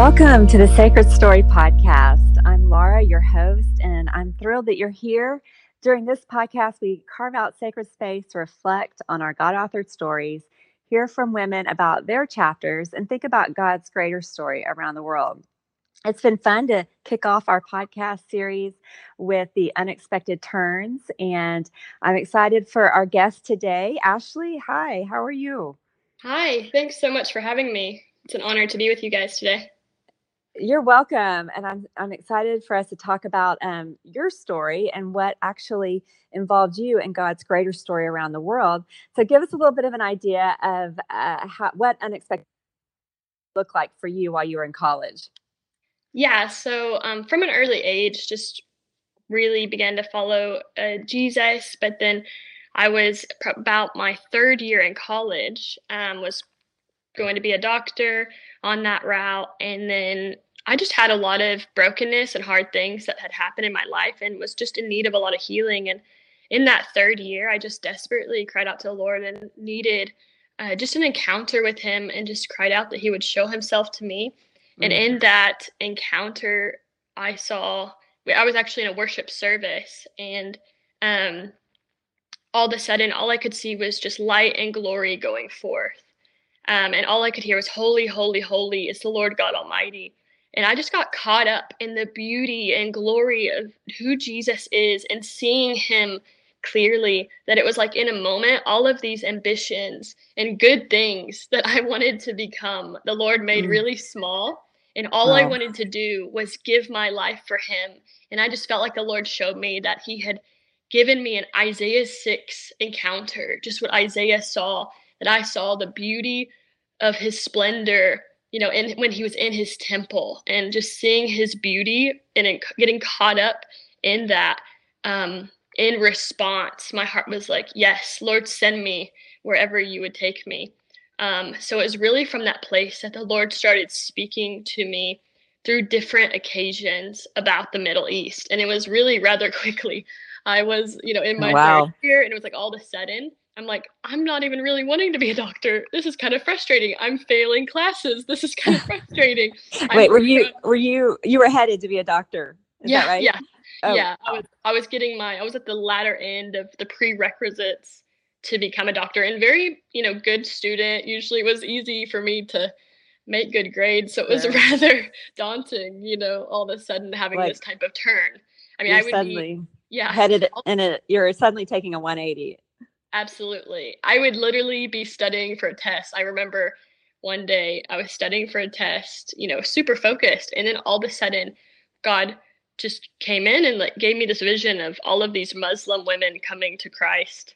Welcome to the Sacred Story Podcast. I'm Laura, your host, and I'm thrilled that you're here. During this podcast, we carve out sacred space to reflect on our God authored stories, hear from women about their chapters, and think about God's greater story around the world. It's been fun to kick off our podcast series with the unexpected turns, and I'm excited for our guest today. Ashley, hi, how are you? Hi, thanks so much for having me. It's an honor to be with you guys today. You're welcome, and I'm I'm excited for us to talk about um, your story and what actually involved you in God's greater story around the world. So, give us a little bit of an idea of uh, how, what unexpected looked like for you while you were in college. Yeah, so um, from an early age, just really began to follow uh, Jesus, but then I was about my third year in college, um, was going to be a doctor on that route. And then I just had a lot of brokenness and hard things that had happened in my life and was just in need of a lot of healing. And in that third year, I just desperately cried out to the Lord and needed uh, just an encounter with Him and just cried out that He would show Himself to me. Mm-hmm. And in that encounter, I saw, I was actually in a worship service and um, all of a sudden, all I could see was just light and glory going forth. Um, and all I could hear was, Holy, holy, holy is the Lord God Almighty. And I just got caught up in the beauty and glory of who Jesus is and seeing him clearly that it was like in a moment, all of these ambitions and good things that I wanted to become, the Lord made mm. really small. And all wow. I wanted to do was give my life for him. And I just felt like the Lord showed me that he had given me an Isaiah 6 encounter, just what Isaiah saw, that I saw the beauty of his splendor you know and when he was in his temple and just seeing his beauty and getting caught up in that um in response my heart was like yes lord send me wherever you would take me. Um so it was really from that place that the lord started speaking to me through different occasions about the middle east. And it was really rather quickly. I was you know in my wow. third year and it was like all of a sudden I'm like, I'm not even really wanting to be a doctor. This is kind of frustrating. I'm failing classes. This is kind of frustrating. Wait, I'm were you were you you were headed to be a doctor? Is yeah, right? Yeah. Oh. Yeah. I was I was getting my I was at the latter end of the prerequisites to become a doctor and very, you know, good student. Usually it was easy for me to make good grades. So it was rather daunting, you know, all of a sudden having like, this type of turn. I mean, I would suddenly be, yeah, headed in a you're suddenly taking a 180 Absolutely. I would literally be studying for a test. I remember one day I was studying for a test, you know, super focused. And then all of a sudden, God just came in and like gave me this vision of all of these Muslim women coming to Christ.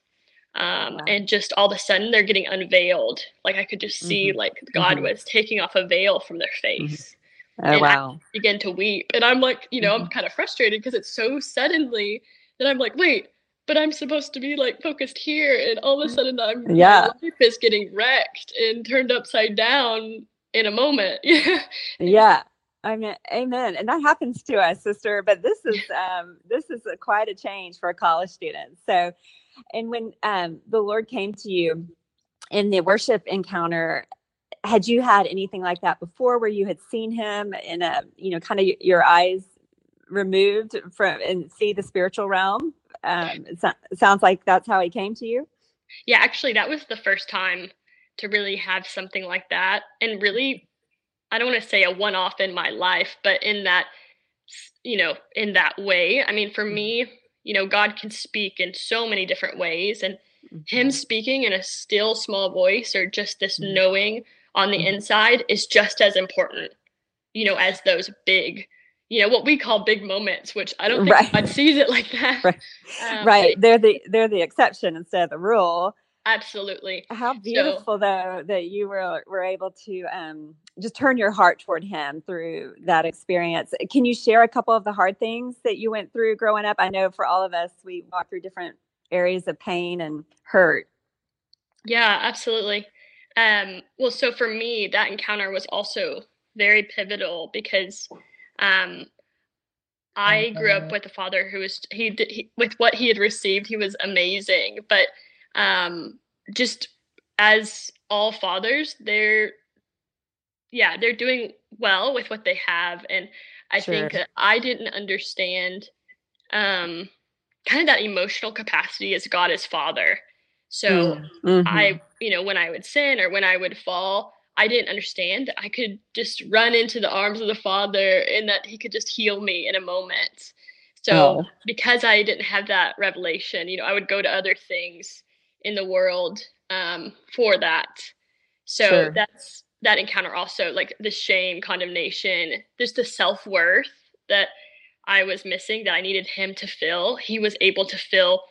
Um, wow. And just all of a sudden they're getting unveiled. Like I could just see mm-hmm. like God mm-hmm. was taking off a veil from their mm-hmm. face. Mm-hmm. Oh, and wow. I begin to weep. And I'm like, you know, I'm mm-hmm. kind of frustrated because it's so suddenly that I'm like, wait, but I'm supposed to be like focused here, and all of a sudden I'm yeah, life is getting wrecked and turned upside down in a moment. yeah. Yeah. I mean, amen. And that happens to us, sister. But this is um, this is a, quite a change for a college student. So, and when um, the Lord came to you in the worship encounter, had you had anything like that before, where you had seen Him in a, you know, kind of your eyes removed from and see the spiritual realm? Um, it, so- sounds like that's how he came to you. Yeah, actually, that was the first time to really have something like that, and really, I don't want to say a one-off in my life, but in that, you know, in that way. I mean, for me, mm-hmm. you know, God can speak in so many different ways, and mm-hmm. Him speaking in a still small voice or just this mm-hmm. knowing on the mm-hmm. inside is just as important, you know, as those big you know what we call big moments which i don't think right. god sees it like that. Right, um, right. they're the they're the exception instead of the rule. Absolutely. How beautiful so, though that you were were able to um just turn your heart toward him through that experience. Can you share a couple of the hard things that you went through growing up? I know for all of us we walk through different areas of pain and hurt. Yeah absolutely. Um well so for me that encounter was also very pivotal because um, I grew up with a father who was he, did, he with what he had received, he was amazing. But um, just as all fathers, they're yeah, they're doing well with what they have and i sure. think that i didn't understand um kind of that emotional capacity as god as father so mm, mm-hmm. i you know when i would sin or when i would fall i didn't understand i could just run into the arms of the father and that he could just heal me in a moment so oh. because i didn't have that revelation you know i would go to other things in the world um, for that so sure. that's that encounter also like the shame, condemnation, just the self worth that I was missing that I needed him to fill. He was able to fill,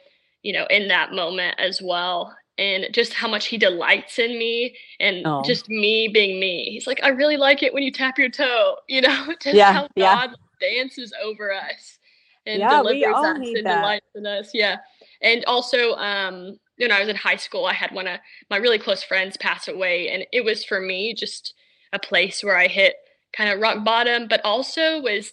you know, in that moment as well. And just how much he delights in me and oh. just me being me. He's like, I really like it when you tap your toe, you know, just yeah, how yeah. God dances over us and yeah, delivers us and that. delights in us. Yeah. And also, um, when I was in high school, I had one of my really close friends pass away, and it was for me just a place where I hit kind of rock bottom, but also was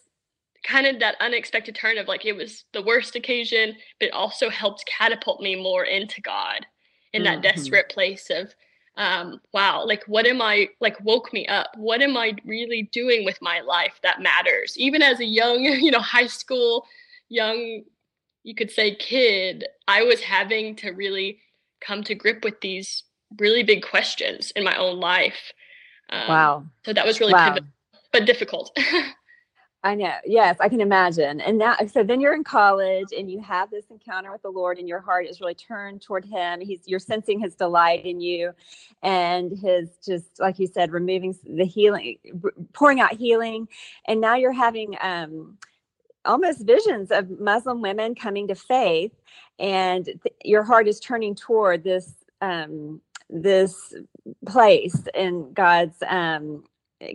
kind of that unexpected turn of like it was the worst occasion, but it also helped catapult me more into God in that mm-hmm. desperate place of um, wow, like what am I like woke me up? What am I really doing with my life that matters? Even as a young, you know, high school young you could say kid, I was having to really come to grip with these really big questions in my own life. Um, wow. So that was really wow. pivotal, but difficult. I know. Yes, I can imagine. And now, so then you're in college and you have this encounter with the Lord, and your heart is really turned toward Him. He's you're sensing His delight in you, and His just like you said, removing the healing, pouring out healing, and now you're having um, almost visions of Muslim women coming to faith, and th- your heart is turning toward this um, this place in God's um,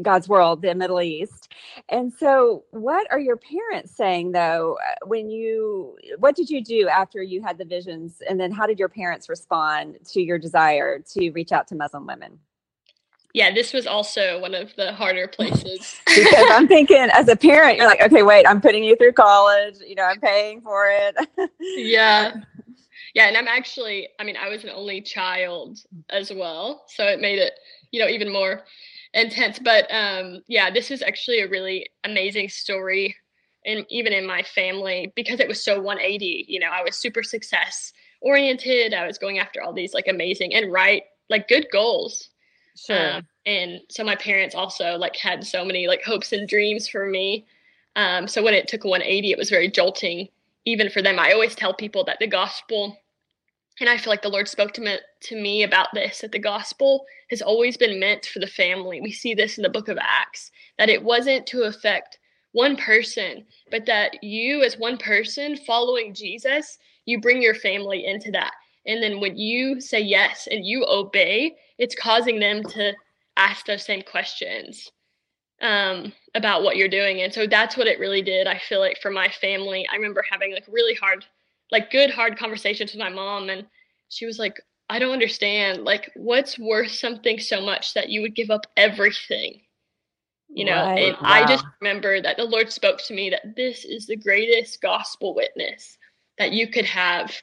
God's world, the Middle East. And so, what are your parents saying though? Uh, when you, what did you do after you had the visions, and then how did your parents respond to your desire to reach out to Muslim women? yeah, this was also one of the harder places. because I'm thinking, as a parent, you're like, okay, wait, I'm putting you through college. You know, I'm paying for it. yeah. Yeah. And I'm actually, I mean, I was an only child as well. So it made it, you know, even more intense. But um, yeah, this is actually a really amazing story. And even in my family, because it was so 180, you know, I was super success oriented. I was going after all these like amazing and right, like good goals Sure. Um, and so my parents also like had so many like hopes and dreams for me. Um, so when it took 180, it was very jolting, even for them. I always tell people that the gospel, and I feel like the Lord spoke to me, to me about this, that the gospel has always been meant for the family. We see this in the book of Acts, that it wasn't to affect one person, but that you, as one person following Jesus, you bring your family into that. And then when you say yes and you obey, it's causing them to ask those same questions um, about what you're doing. And so that's what it really did. I feel like for my family, I remember having like really hard, like good, hard conversations with my mom. And she was like, I don't understand. Like, what's worth something so much that you would give up everything? You know, right. and wow. I just remember that the Lord spoke to me that this is the greatest gospel witness that you could have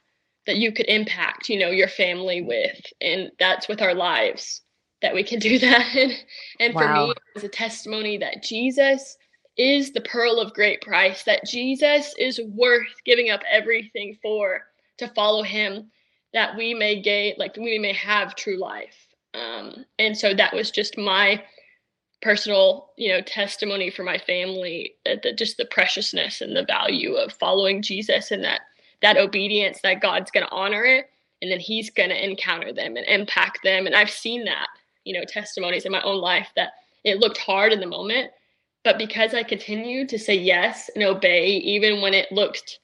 that you could impact you know your family with and that's with our lives that we can do that and, and wow. for me it was a testimony that jesus is the pearl of great price that jesus is worth giving up everything for to follow him that we may gain like we may have true life. Um, and so that was just my personal you know testimony for my family that, that just the preciousness and the value of following jesus and that that obedience that God's going to honor it and then he's going to encounter them and impact them. And I've seen that you know testimonies in my own life that it looked hard in the moment but because I continued to say yes and obey even when it looked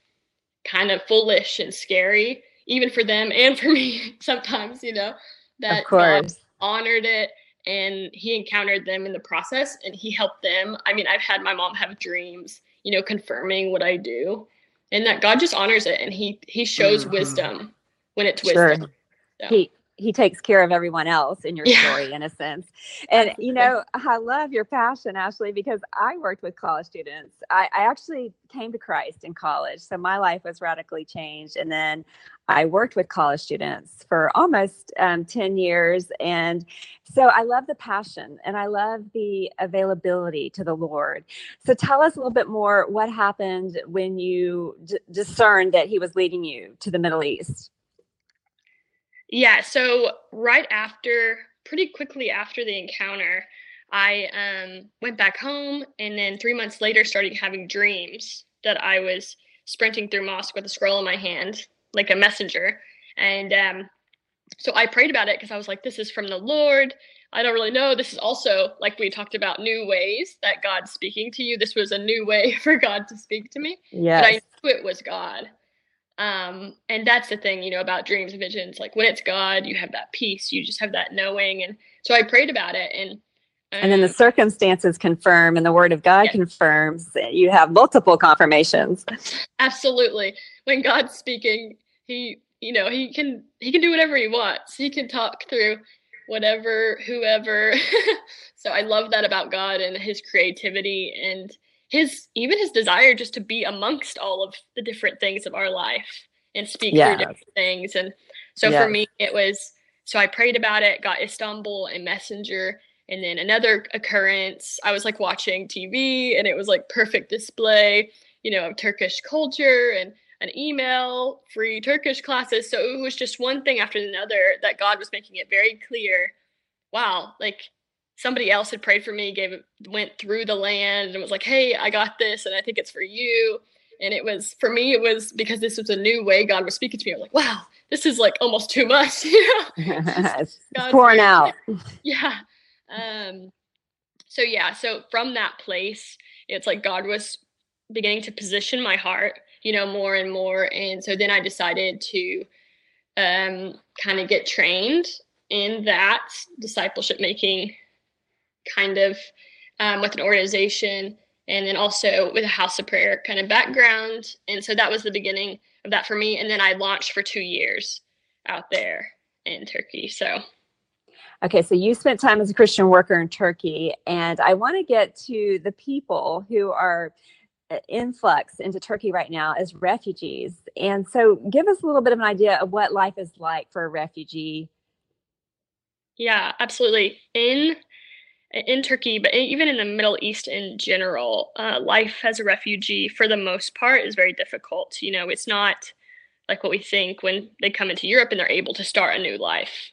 kind of foolish and scary even for them and for me sometimes you know that God honored it and he encountered them in the process and he helped them i mean i've had my mom have dreams you know confirming what i do and that God just honors it and he he shows mm-hmm. wisdom when it's sure. wisdom. So. He he takes care of everyone else in your yeah. story in a sense. And you know i love your passion ashley because i worked with college students. I, I, actually came to christ in college so my life was radically changed. And then i worked with college students for almost um, 10 years. And so i love the passion and i love the availability to the lord. So tell us a little bit more what happened when you d- discerned that he was leading you to the middle east yeah, so right after, pretty quickly after the encounter, I um, went back home and then three months later started having dreams that I was sprinting through mosque with a scroll in my hand, like a messenger. And um, so I prayed about it because I was like, this is from the Lord. I don't really know. This is also, like we talked about, new ways that God's speaking to you. This was a new way for God to speak to me. Yeah. But I knew it was God. Um, and that's the thing, you know, about dreams and visions. Like when it's God, you have that peace, you just have that knowing. And so I prayed about it and um, and then the um, circumstances confirm and the word of God yeah. confirms. You have multiple confirmations. Absolutely. When God's speaking, he you know, he can he can do whatever he wants. He can talk through whatever, whoever. so I love that about God and his creativity and his even his desire just to be amongst all of the different things of our life and speak through different things. And so for me, it was so I prayed about it, got Istanbul and Messenger, and then another occurrence. I was like watching TV, and it was like perfect display, you know, of Turkish culture and an email, free Turkish classes. So it was just one thing after another that God was making it very clear. Wow, like somebody else had prayed for me, gave it, went through the land and was like, "Hey, I got this, and I think it's for you." And it was for me, it was because this was a new way God was speaking to me. I was like, "Wow, this is like almost too much," you know, pouring out. Yeah. Um. So yeah. So from that place, it's like God was beginning to position my heart, you know, more and more. And so then I decided to um, kind of get trained in that discipleship making kind of um, with an organization and then also with a house of prayer kind of background. And so that was the beginning of that for me. And then I launched for two years out there in Turkey. So. Okay, so you spent time as a Christian worker in Turkey, and I want to get to the people who are uh, influx into Turkey right now as refugees. And so, give us a little bit of an idea of what life is like for a refugee. Yeah, absolutely. In in Turkey, but even in the Middle East in general, uh, life as a refugee, for the most part, is very difficult. You know, it's not like what we think when they come into Europe and they're able to start a new life.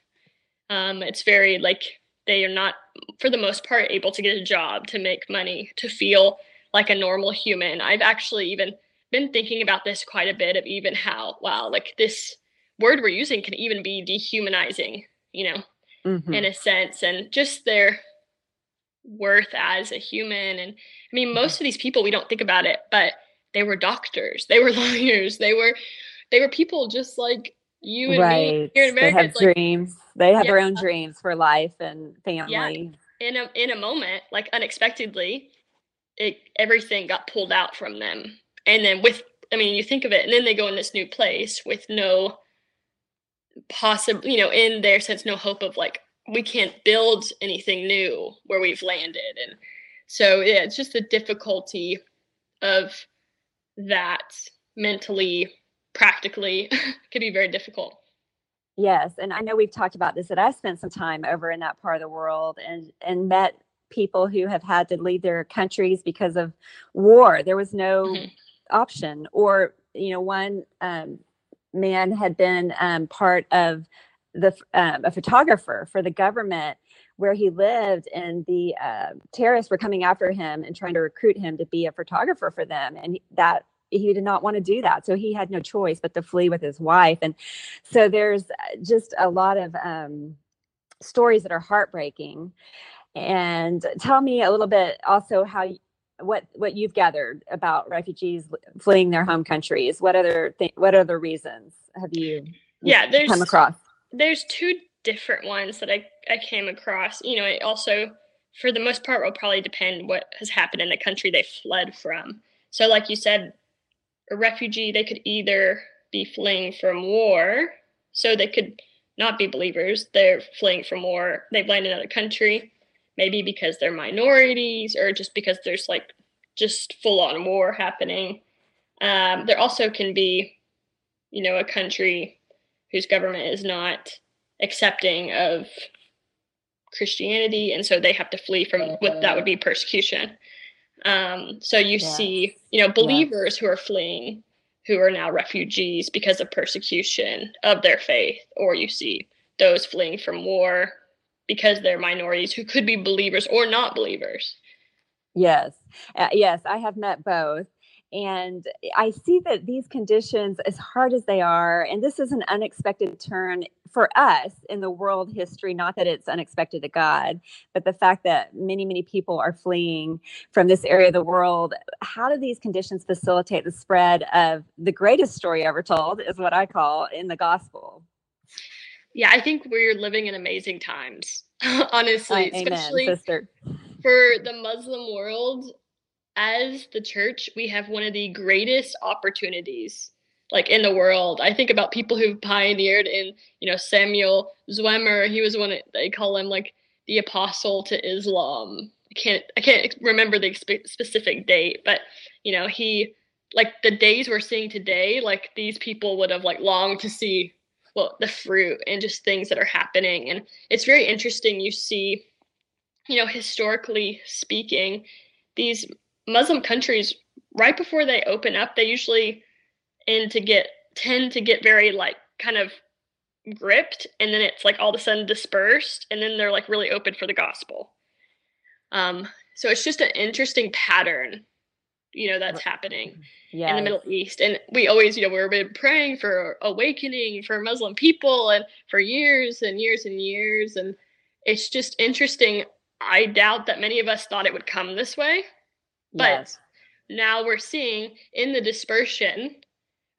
Um, it's very like they are not, for the most part, able to get a job, to make money, to feel like a normal human. I've actually even been thinking about this quite a bit of even how, wow, like this word we're using can even be dehumanizing, you know, mm-hmm. in a sense, and just their worth as a human. And I mean, mm-hmm. most of these people, we don't think about it, but they were doctors, they were lawyers, they were they were people just like you and right. me here in America. They have like, dreams. They have yeah. their own dreams for life and family. Yeah. In a in a moment, like unexpectedly, it everything got pulled out from them. And then with I mean, you think of it, and then they go in this new place with no possible, you know, in their sense, no hope of like we can't build anything new where we've landed. And so yeah it's just the difficulty of that mentally practically could be very difficult. Yes and i know we've talked about this that i spent some time over in that part of the world and and met people who have had to leave their countries because of war. There was no mm-hmm. option. Or you know one um, man had been um, part of the um, a photographer for the government where he lived and the uh, terrorists were coming after him and trying to recruit him to be a photographer for them and that he did not want to do that. So he had no choice but to flee with his wife and so there's uh, just a lot of um, stories that are heartbreaking. And tell me a little bit also how what what you've gathered about refugees fleeing their home countries. What other th- what other reasons have you yeah there's come across there's two different ones that I, I came across. You know, it also, for the most part, will probably depend what has happened in the country they fled from. So, like you said, a refugee, they could either be fleeing from war, so they could not be believers. They're fleeing from war. They've landed in another country, maybe because they're minorities or just because there's like just full on war happening. Um, there also can be, you know, a country whose government is not accepting of Christianity, and so they have to flee from what that would be persecution. Um, so you yes. see, you know, believers yes. who are fleeing, who are now refugees because of persecution of their faith, or you see those fleeing from war because they're minorities who could be believers or not believers. Yes, uh, yes, I have met both. And I see that these conditions, as hard as they are, and this is an unexpected turn for us in the world history, not that it's unexpected to God, but the fact that many, many people are fleeing from this area of the world. How do these conditions facilitate the spread of the greatest story ever told, is what I call in the gospel? Yeah, I think we're living in amazing times, honestly, uh, especially sister. for the Muslim world as the church, we have one of the greatest opportunities like in the world. I think about people who've pioneered in, you know, Samuel Zwemer. He was one of, they call him like the apostle to Islam. I can't I can't remember the spe- specific date, but you know, he like the days we're seeing today, like these people would have like longed to see well the fruit and just things that are happening and it's very interesting you see you know historically speaking these Muslim countries, right before they open up, they usually and to get tend to get very like kind of gripped, and then it's like all of a sudden dispersed, and then they're like really open for the gospel. Um, so it's just an interesting pattern, you know, that's happening yes. in the Middle East. And we always, you know, we've been praying for awakening for Muslim people and for years and years and years. And it's just interesting. I doubt that many of us thought it would come this way. But yes. now we're seeing in the dispersion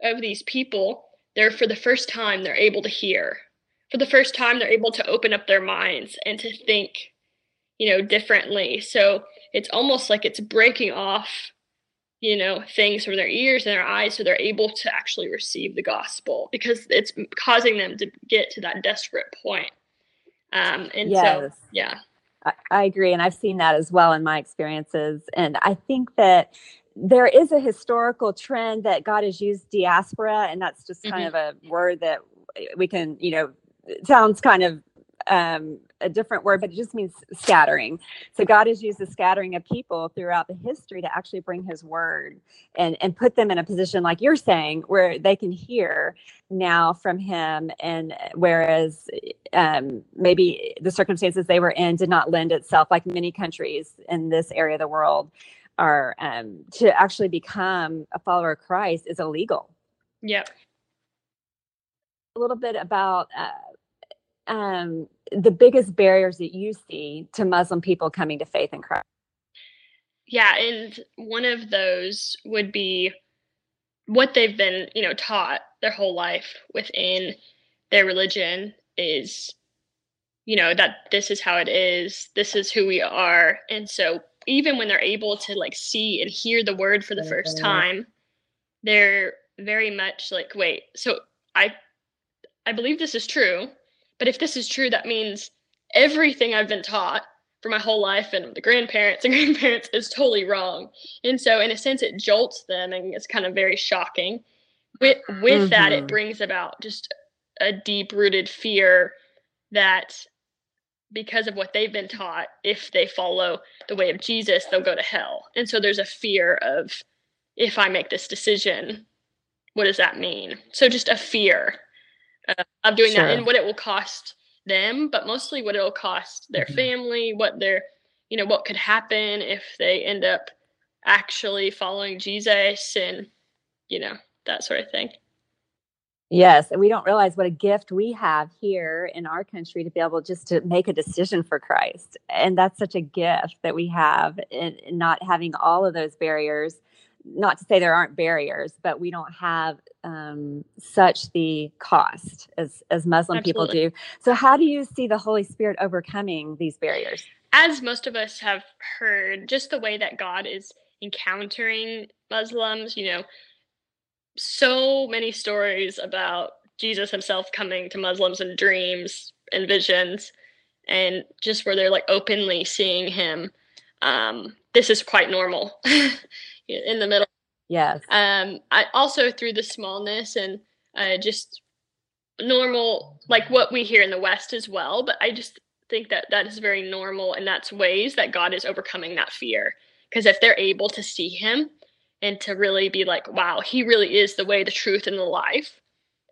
of these people, they're for the first time they're able to hear. For the first time they're able to open up their minds and to think, you know, differently. So it's almost like it's breaking off, you know, things from their ears and their eyes so they're able to actually receive the gospel because it's causing them to get to that desperate point. Um, and yes. so, yeah. I, agree. And I've seen that as well in my experiences. And I think that there is a historical trend that God has used diaspora, and that's just kind mm-hmm. of a word that we can, you know, sounds kind of um, a different word, but it just means scattering. So God has used the scattering of people throughout the history to actually bring His word and and put them in a position, like you're saying, where they can hear now from Him, and whereas um, maybe the circumstances they were in did not lend itself, like many countries in this area of the world are um, to actually become a follower of Christ is illegal. Yep. A little bit about. Uh, um, the biggest barriers that you see to Muslim people coming to faith in Christ? Yeah, and one of those would be what they've been, you know, taught their whole life within their religion is, you know, that this is how it is, this is who we are. And so even when they're able to like see and hear the word for the first time, they're very much like, wait, so I I believe this is true. But if this is true, that means everything I've been taught for my whole life and the grandparents and grandparents is totally wrong. And so, in a sense, it jolts them and it's kind of very shocking. With, with mm-hmm. that, it mm-hmm. brings about just a deep rooted fear that because of what they've been taught, if they follow the way of Jesus, they'll go to hell. And so there's a fear of if I make this decision, what does that mean? So just a fear uh, of doing sure. that and what it will cost them, but mostly what it'll cost their mm-hmm. family, what their, you know, what could happen if they end up actually following Jesus and, you know, that sort of thing. Yes, and we don't realize what a gift we have here in our country to be able just to make a decision for Christ. And that's such a gift that we have in, in not having all of those barriers not to say there aren't barriers, but we don't have um, such the cost as as Muslim Absolutely. people do. So, how do you see the Holy Spirit overcoming these barriers? As most of us have heard, just the way that God is encountering Muslims, you know, so many stories about Jesus himself coming to Muslims in dreams and visions, and just where they're like openly seeing him. Um, this is quite normal in the middle. Yes. Um, I also through the smallness and uh, just normal, like what we hear in the West as well. But I just think that that is very normal, and that's ways that God is overcoming that fear. Because if they're able to see Him and to really be like, wow, He really is the way, the truth, and the life,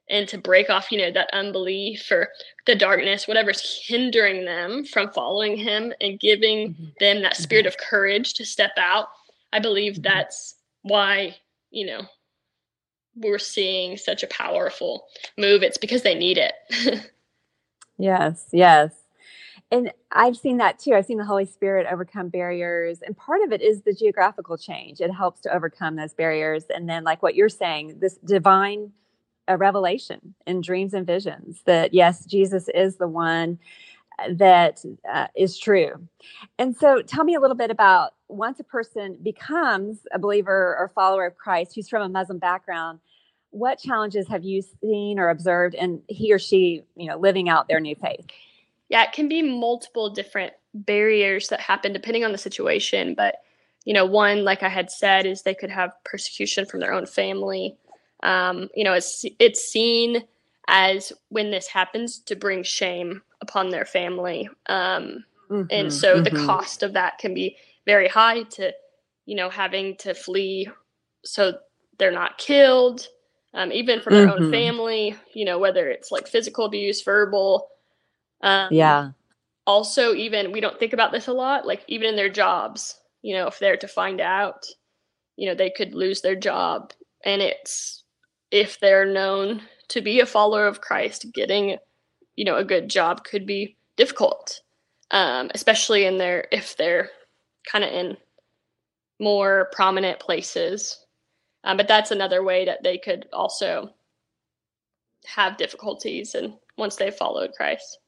and to break off, you know, that unbelief or the darkness, whatever's hindering them from following Him and giving mm-hmm. them that spirit mm-hmm. of courage to step out, I believe mm-hmm. that's why, you know, we're seeing such a powerful move. It's because they need it. yes, yes. And I've seen that too. I've seen the Holy Spirit overcome barriers. And part of it is the geographical change. It helps to overcome those barriers. And then, like what you're saying, this divine uh, revelation in dreams and visions that, yes, Jesus is the one that uh, is true. And so, tell me a little bit about once a person becomes a believer or follower of Christ who's from a Muslim background, what challenges have you seen or observed in he or she, you know, living out their new faith? Yeah, it can be multiple different barriers that happen depending on the situation. But, you know, one, like I had said, is they could have persecution from their own family. Um, you know, it's it's seen as when this happens to bring shame upon their family. Um, mm-hmm, and so mm-hmm. the cost of that can be very high to, you know, having to flee so they're not killed, um, even from their mm-hmm. own family, you know, whether it's like physical abuse, verbal. Um, yeah. Also, even we don't think about this a lot, like even in their jobs, you know, if they're to find out, you know, they could lose their job. And it's if they're known to be a follower of Christ, getting, you know, a good job could be difficult, um, especially in their if they're kind of in more prominent places. Um, but that's another way that they could also have difficulties and once they followed Christ.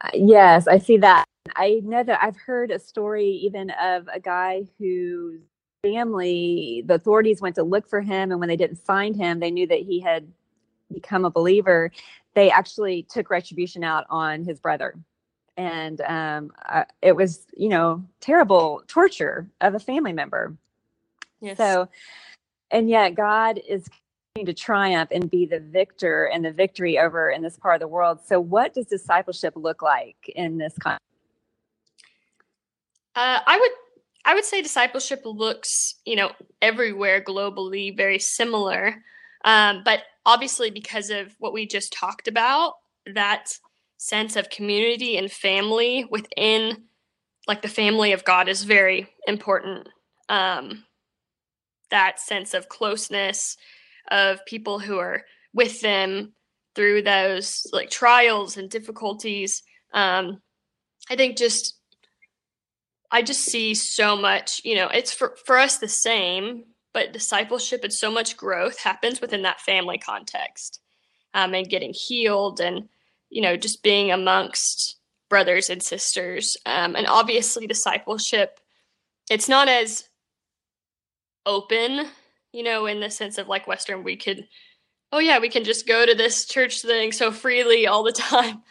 Uh, yes, I see that. I know that I've heard a story even of a guy whose family, the authorities went to look for him, and when they didn't find him, they knew that he had become a believer. They actually took retribution out on his brother. And um, it was you know terrible torture of a family member. Yes. so and yet god is going to triumph and be the victor and the victory over in this part of the world. So what does discipleship look like in this context uh, i would i would say discipleship looks you know everywhere globally very similar. Um, but obviously because of what we just talked about that sense of community and family within like the family of God is very important. Um, that sense of closeness of people who are with them through those like trials and difficulties. Um, I think just I just see so much, you know, it's for, for us the same, but discipleship and so much growth happens within that family context um, and getting healed and you know, just being amongst brothers and sisters. Um, and obviously, discipleship, it's not as open, you know, in the sense of like Western, we could, oh, yeah, we can just go to this church thing so freely all the time.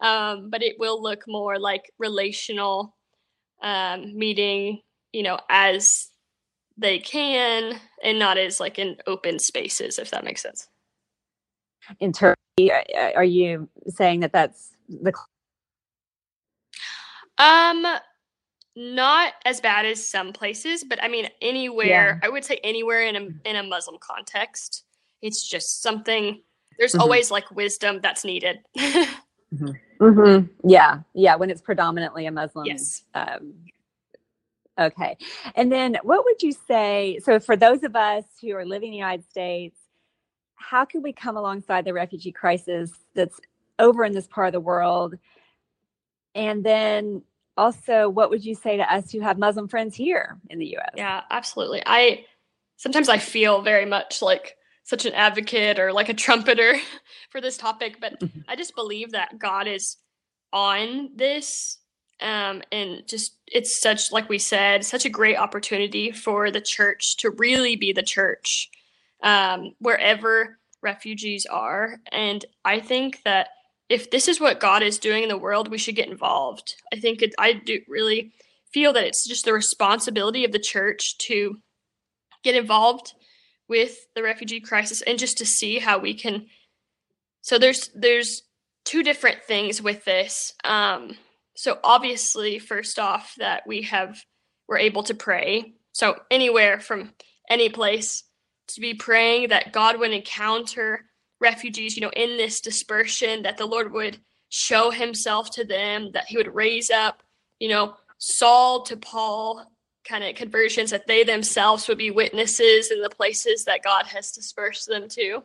Um, but it will look more like relational um, meeting, you know, as they can and not as like in open spaces, if that makes sense. In turkey are you saying that that's the um not as bad as some places but i mean anywhere yeah. i would say anywhere in a in a muslim context it's just something there's mm-hmm. always like wisdom that's needed mm-hmm. Mm-hmm. yeah yeah when it's predominantly a muslim yes. Um, okay and then what would you say so for those of us who are living in the united states how can we come alongside the refugee crisis that's over in this part of the world? And then also, what would you say to us who have Muslim friends here in the US? Yeah, absolutely. I sometimes I feel very much like such an advocate or like a trumpeter for this topic, but mm-hmm. I just believe that God is on this um, and just it's such like we said such a great opportunity for the church to really be the church um, wherever refugees are. And I think that if this is what God is doing in the world, we should get involved. I think it, I do really feel that it's just the responsibility of the church to get involved with the refugee crisis and just to see how we can so there's there's two different things with this um so obviously first off that we have we're able to pray so anywhere from any place to be praying that god would encounter refugees you know in this dispersion that the lord would show himself to them that he would raise up you know saul to paul kind of conversions that they themselves would be witnesses in the places that God has dispersed them to,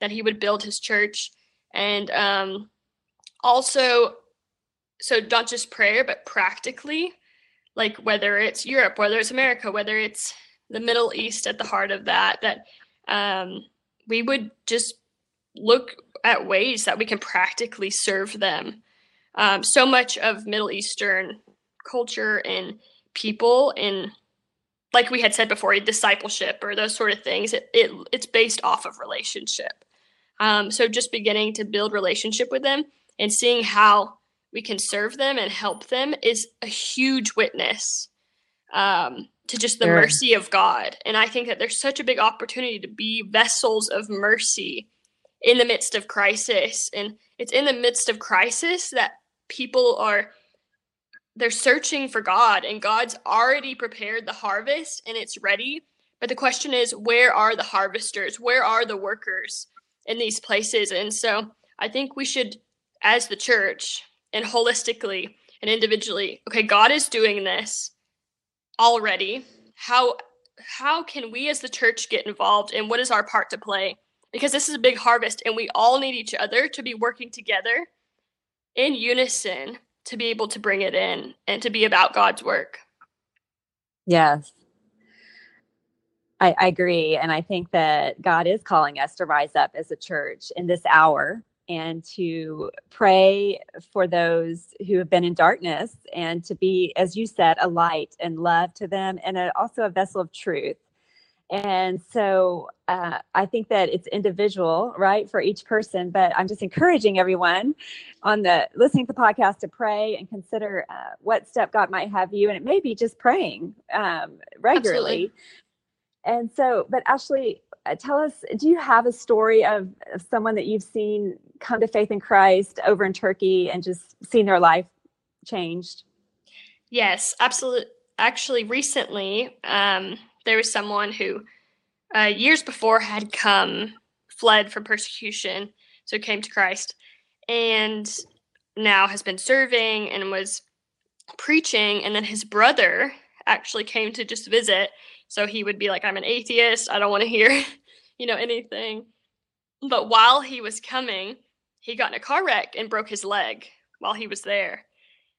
that He would build His church. And um, also, so not just prayer, but practically, like whether it's Europe, whether it's America, whether it's the Middle East at the heart of that, that um, we would just look at ways that we can practically serve them. Um, so much of Middle Eastern culture and people in like we had said before discipleship or those sort of things it, it it's based off of relationship um, so just beginning to build relationship with them and seeing how we can serve them and help them is a huge witness um, to just the sure. mercy of god and i think that there's such a big opportunity to be vessels of mercy in the midst of crisis and it's in the midst of crisis that people are they're searching for God and God's already prepared the harvest and it's ready. But the question is, where are the harvesters? Where are the workers in these places? And so I think we should, as the church and holistically and individually, okay, God is doing this already. How how can we as the church get involved and what is our part to play? Because this is a big harvest and we all need each other to be working together in unison to be able to bring it in and to be about God's work. Yes. I, I, agree. And I think that God is calling us to rise up as a church in this hour and to pray for those who have been in darkness and to be, as you said, a light and love to them and a, also a vessel of truth and so uh, I think that it's individual, right, for each person. But I'm just encouraging everyone on the listening to the podcast to pray and consider uh, what step God might have you. And it may be just praying um, regularly. Absolutely. And so, but Ashley, uh, tell us do you have a story of, of someone that you've seen come to faith in Christ over in Turkey and just seen their life changed? Yes, absolutely. Actually, recently, um, there was someone who uh, years before had come, fled from persecution, so came to Christ, and now has been serving and was preaching. And then his brother actually came to just visit. So he would be like, I'm an atheist. I don't want to hear, you know, anything. But while he was coming, he got in a car wreck and broke his leg while he was there.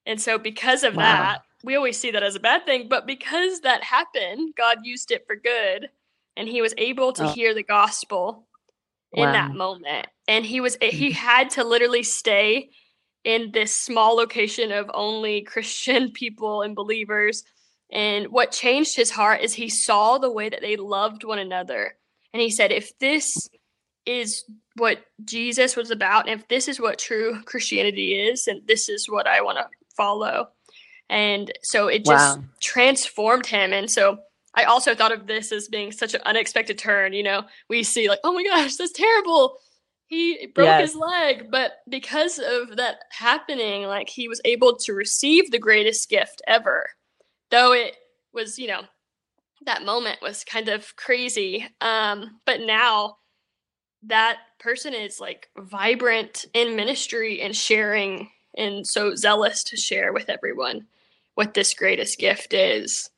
And so, because of wow. that, we always see that as a bad thing, but because that happened, God used it for good, and he was able to oh. hear the gospel in wow. that moment. And he was he mm-hmm. had to literally stay in this small location of only Christian people and believers. And what changed his heart is he saw the way that they loved one another. And he said, if this is what Jesus was about, and if this is what true Christianity is, and this is what I want to follow. And so it just wow. transformed him. And so I also thought of this as being such an unexpected turn. You know, we see like, oh my gosh, that's terrible. He broke yes. his leg. But because of that happening, like he was able to receive the greatest gift ever. Though it was, you know, that moment was kind of crazy. Um, but now that person is like vibrant in ministry and sharing and so zealous to share with everyone what this greatest gift is.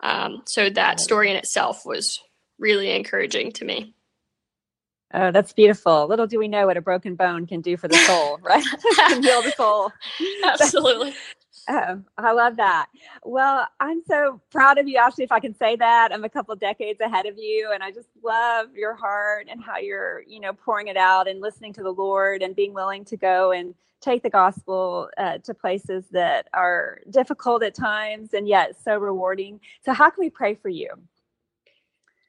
Um, so that story in itself was really encouraging to me. Oh, that's beautiful. Little do we know what a broken bone can do for the soul, right? can heal the soul. Absolutely. Oh, I love that. Well, I'm so proud of you, Ashley, if I can say that. I'm a couple decades ahead of you, and I just love your heart and how you're, you know, pouring it out and listening to the Lord and being willing to go and take the gospel uh, to places that are difficult at times and yet so rewarding. So, how can we pray for you?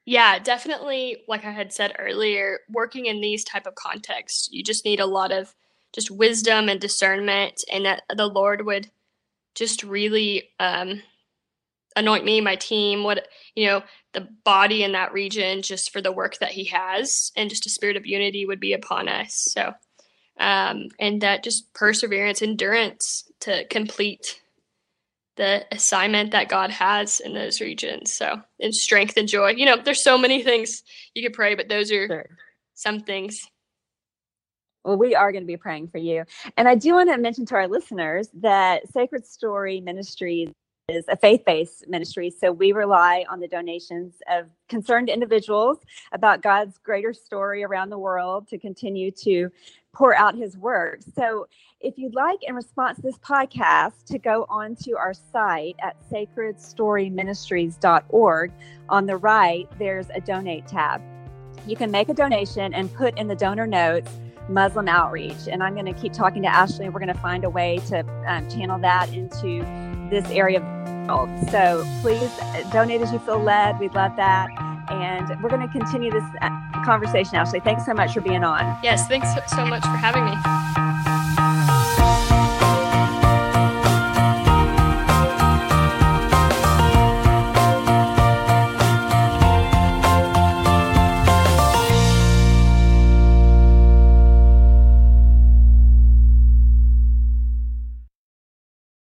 Yeah, definitely. Like I had said earlier, working in these type of contexts, you just need a lot of just wisdom and discernment, and that the Lord would just really um, anoint me, my team, what you know, the body in that region, just for the work that He has, and just a spirit of unity would be upon us. So, um, and that just perseverance, endurance to complete the assignment that God has in those regions. So, and strength and joy. You know, there's so many things you could pray, but those are sure. some things. Well, we are going to be praying for you. And I do want to mention to our listeners that Sacred Story Ministries is a faith based ministry. So we rely on the donations of concerned individuals about God's greater story around the world to continue to pour out his word. So if you'd like, in response to this podcast, to go onto our site at sacredstoryministries.org, on the right, there's a donate tab. You can make a donation and put in the donor notes Muslim outreach. And I'm going to keep talking to Ashley, and we're going to find a way to um, channel that into this area of the world. So please uh, donate as you feel led. We'd love that. And we're going to continue this uh, conversation, Ashley. Thanks so much for being on. Yes, thanks so much for having me.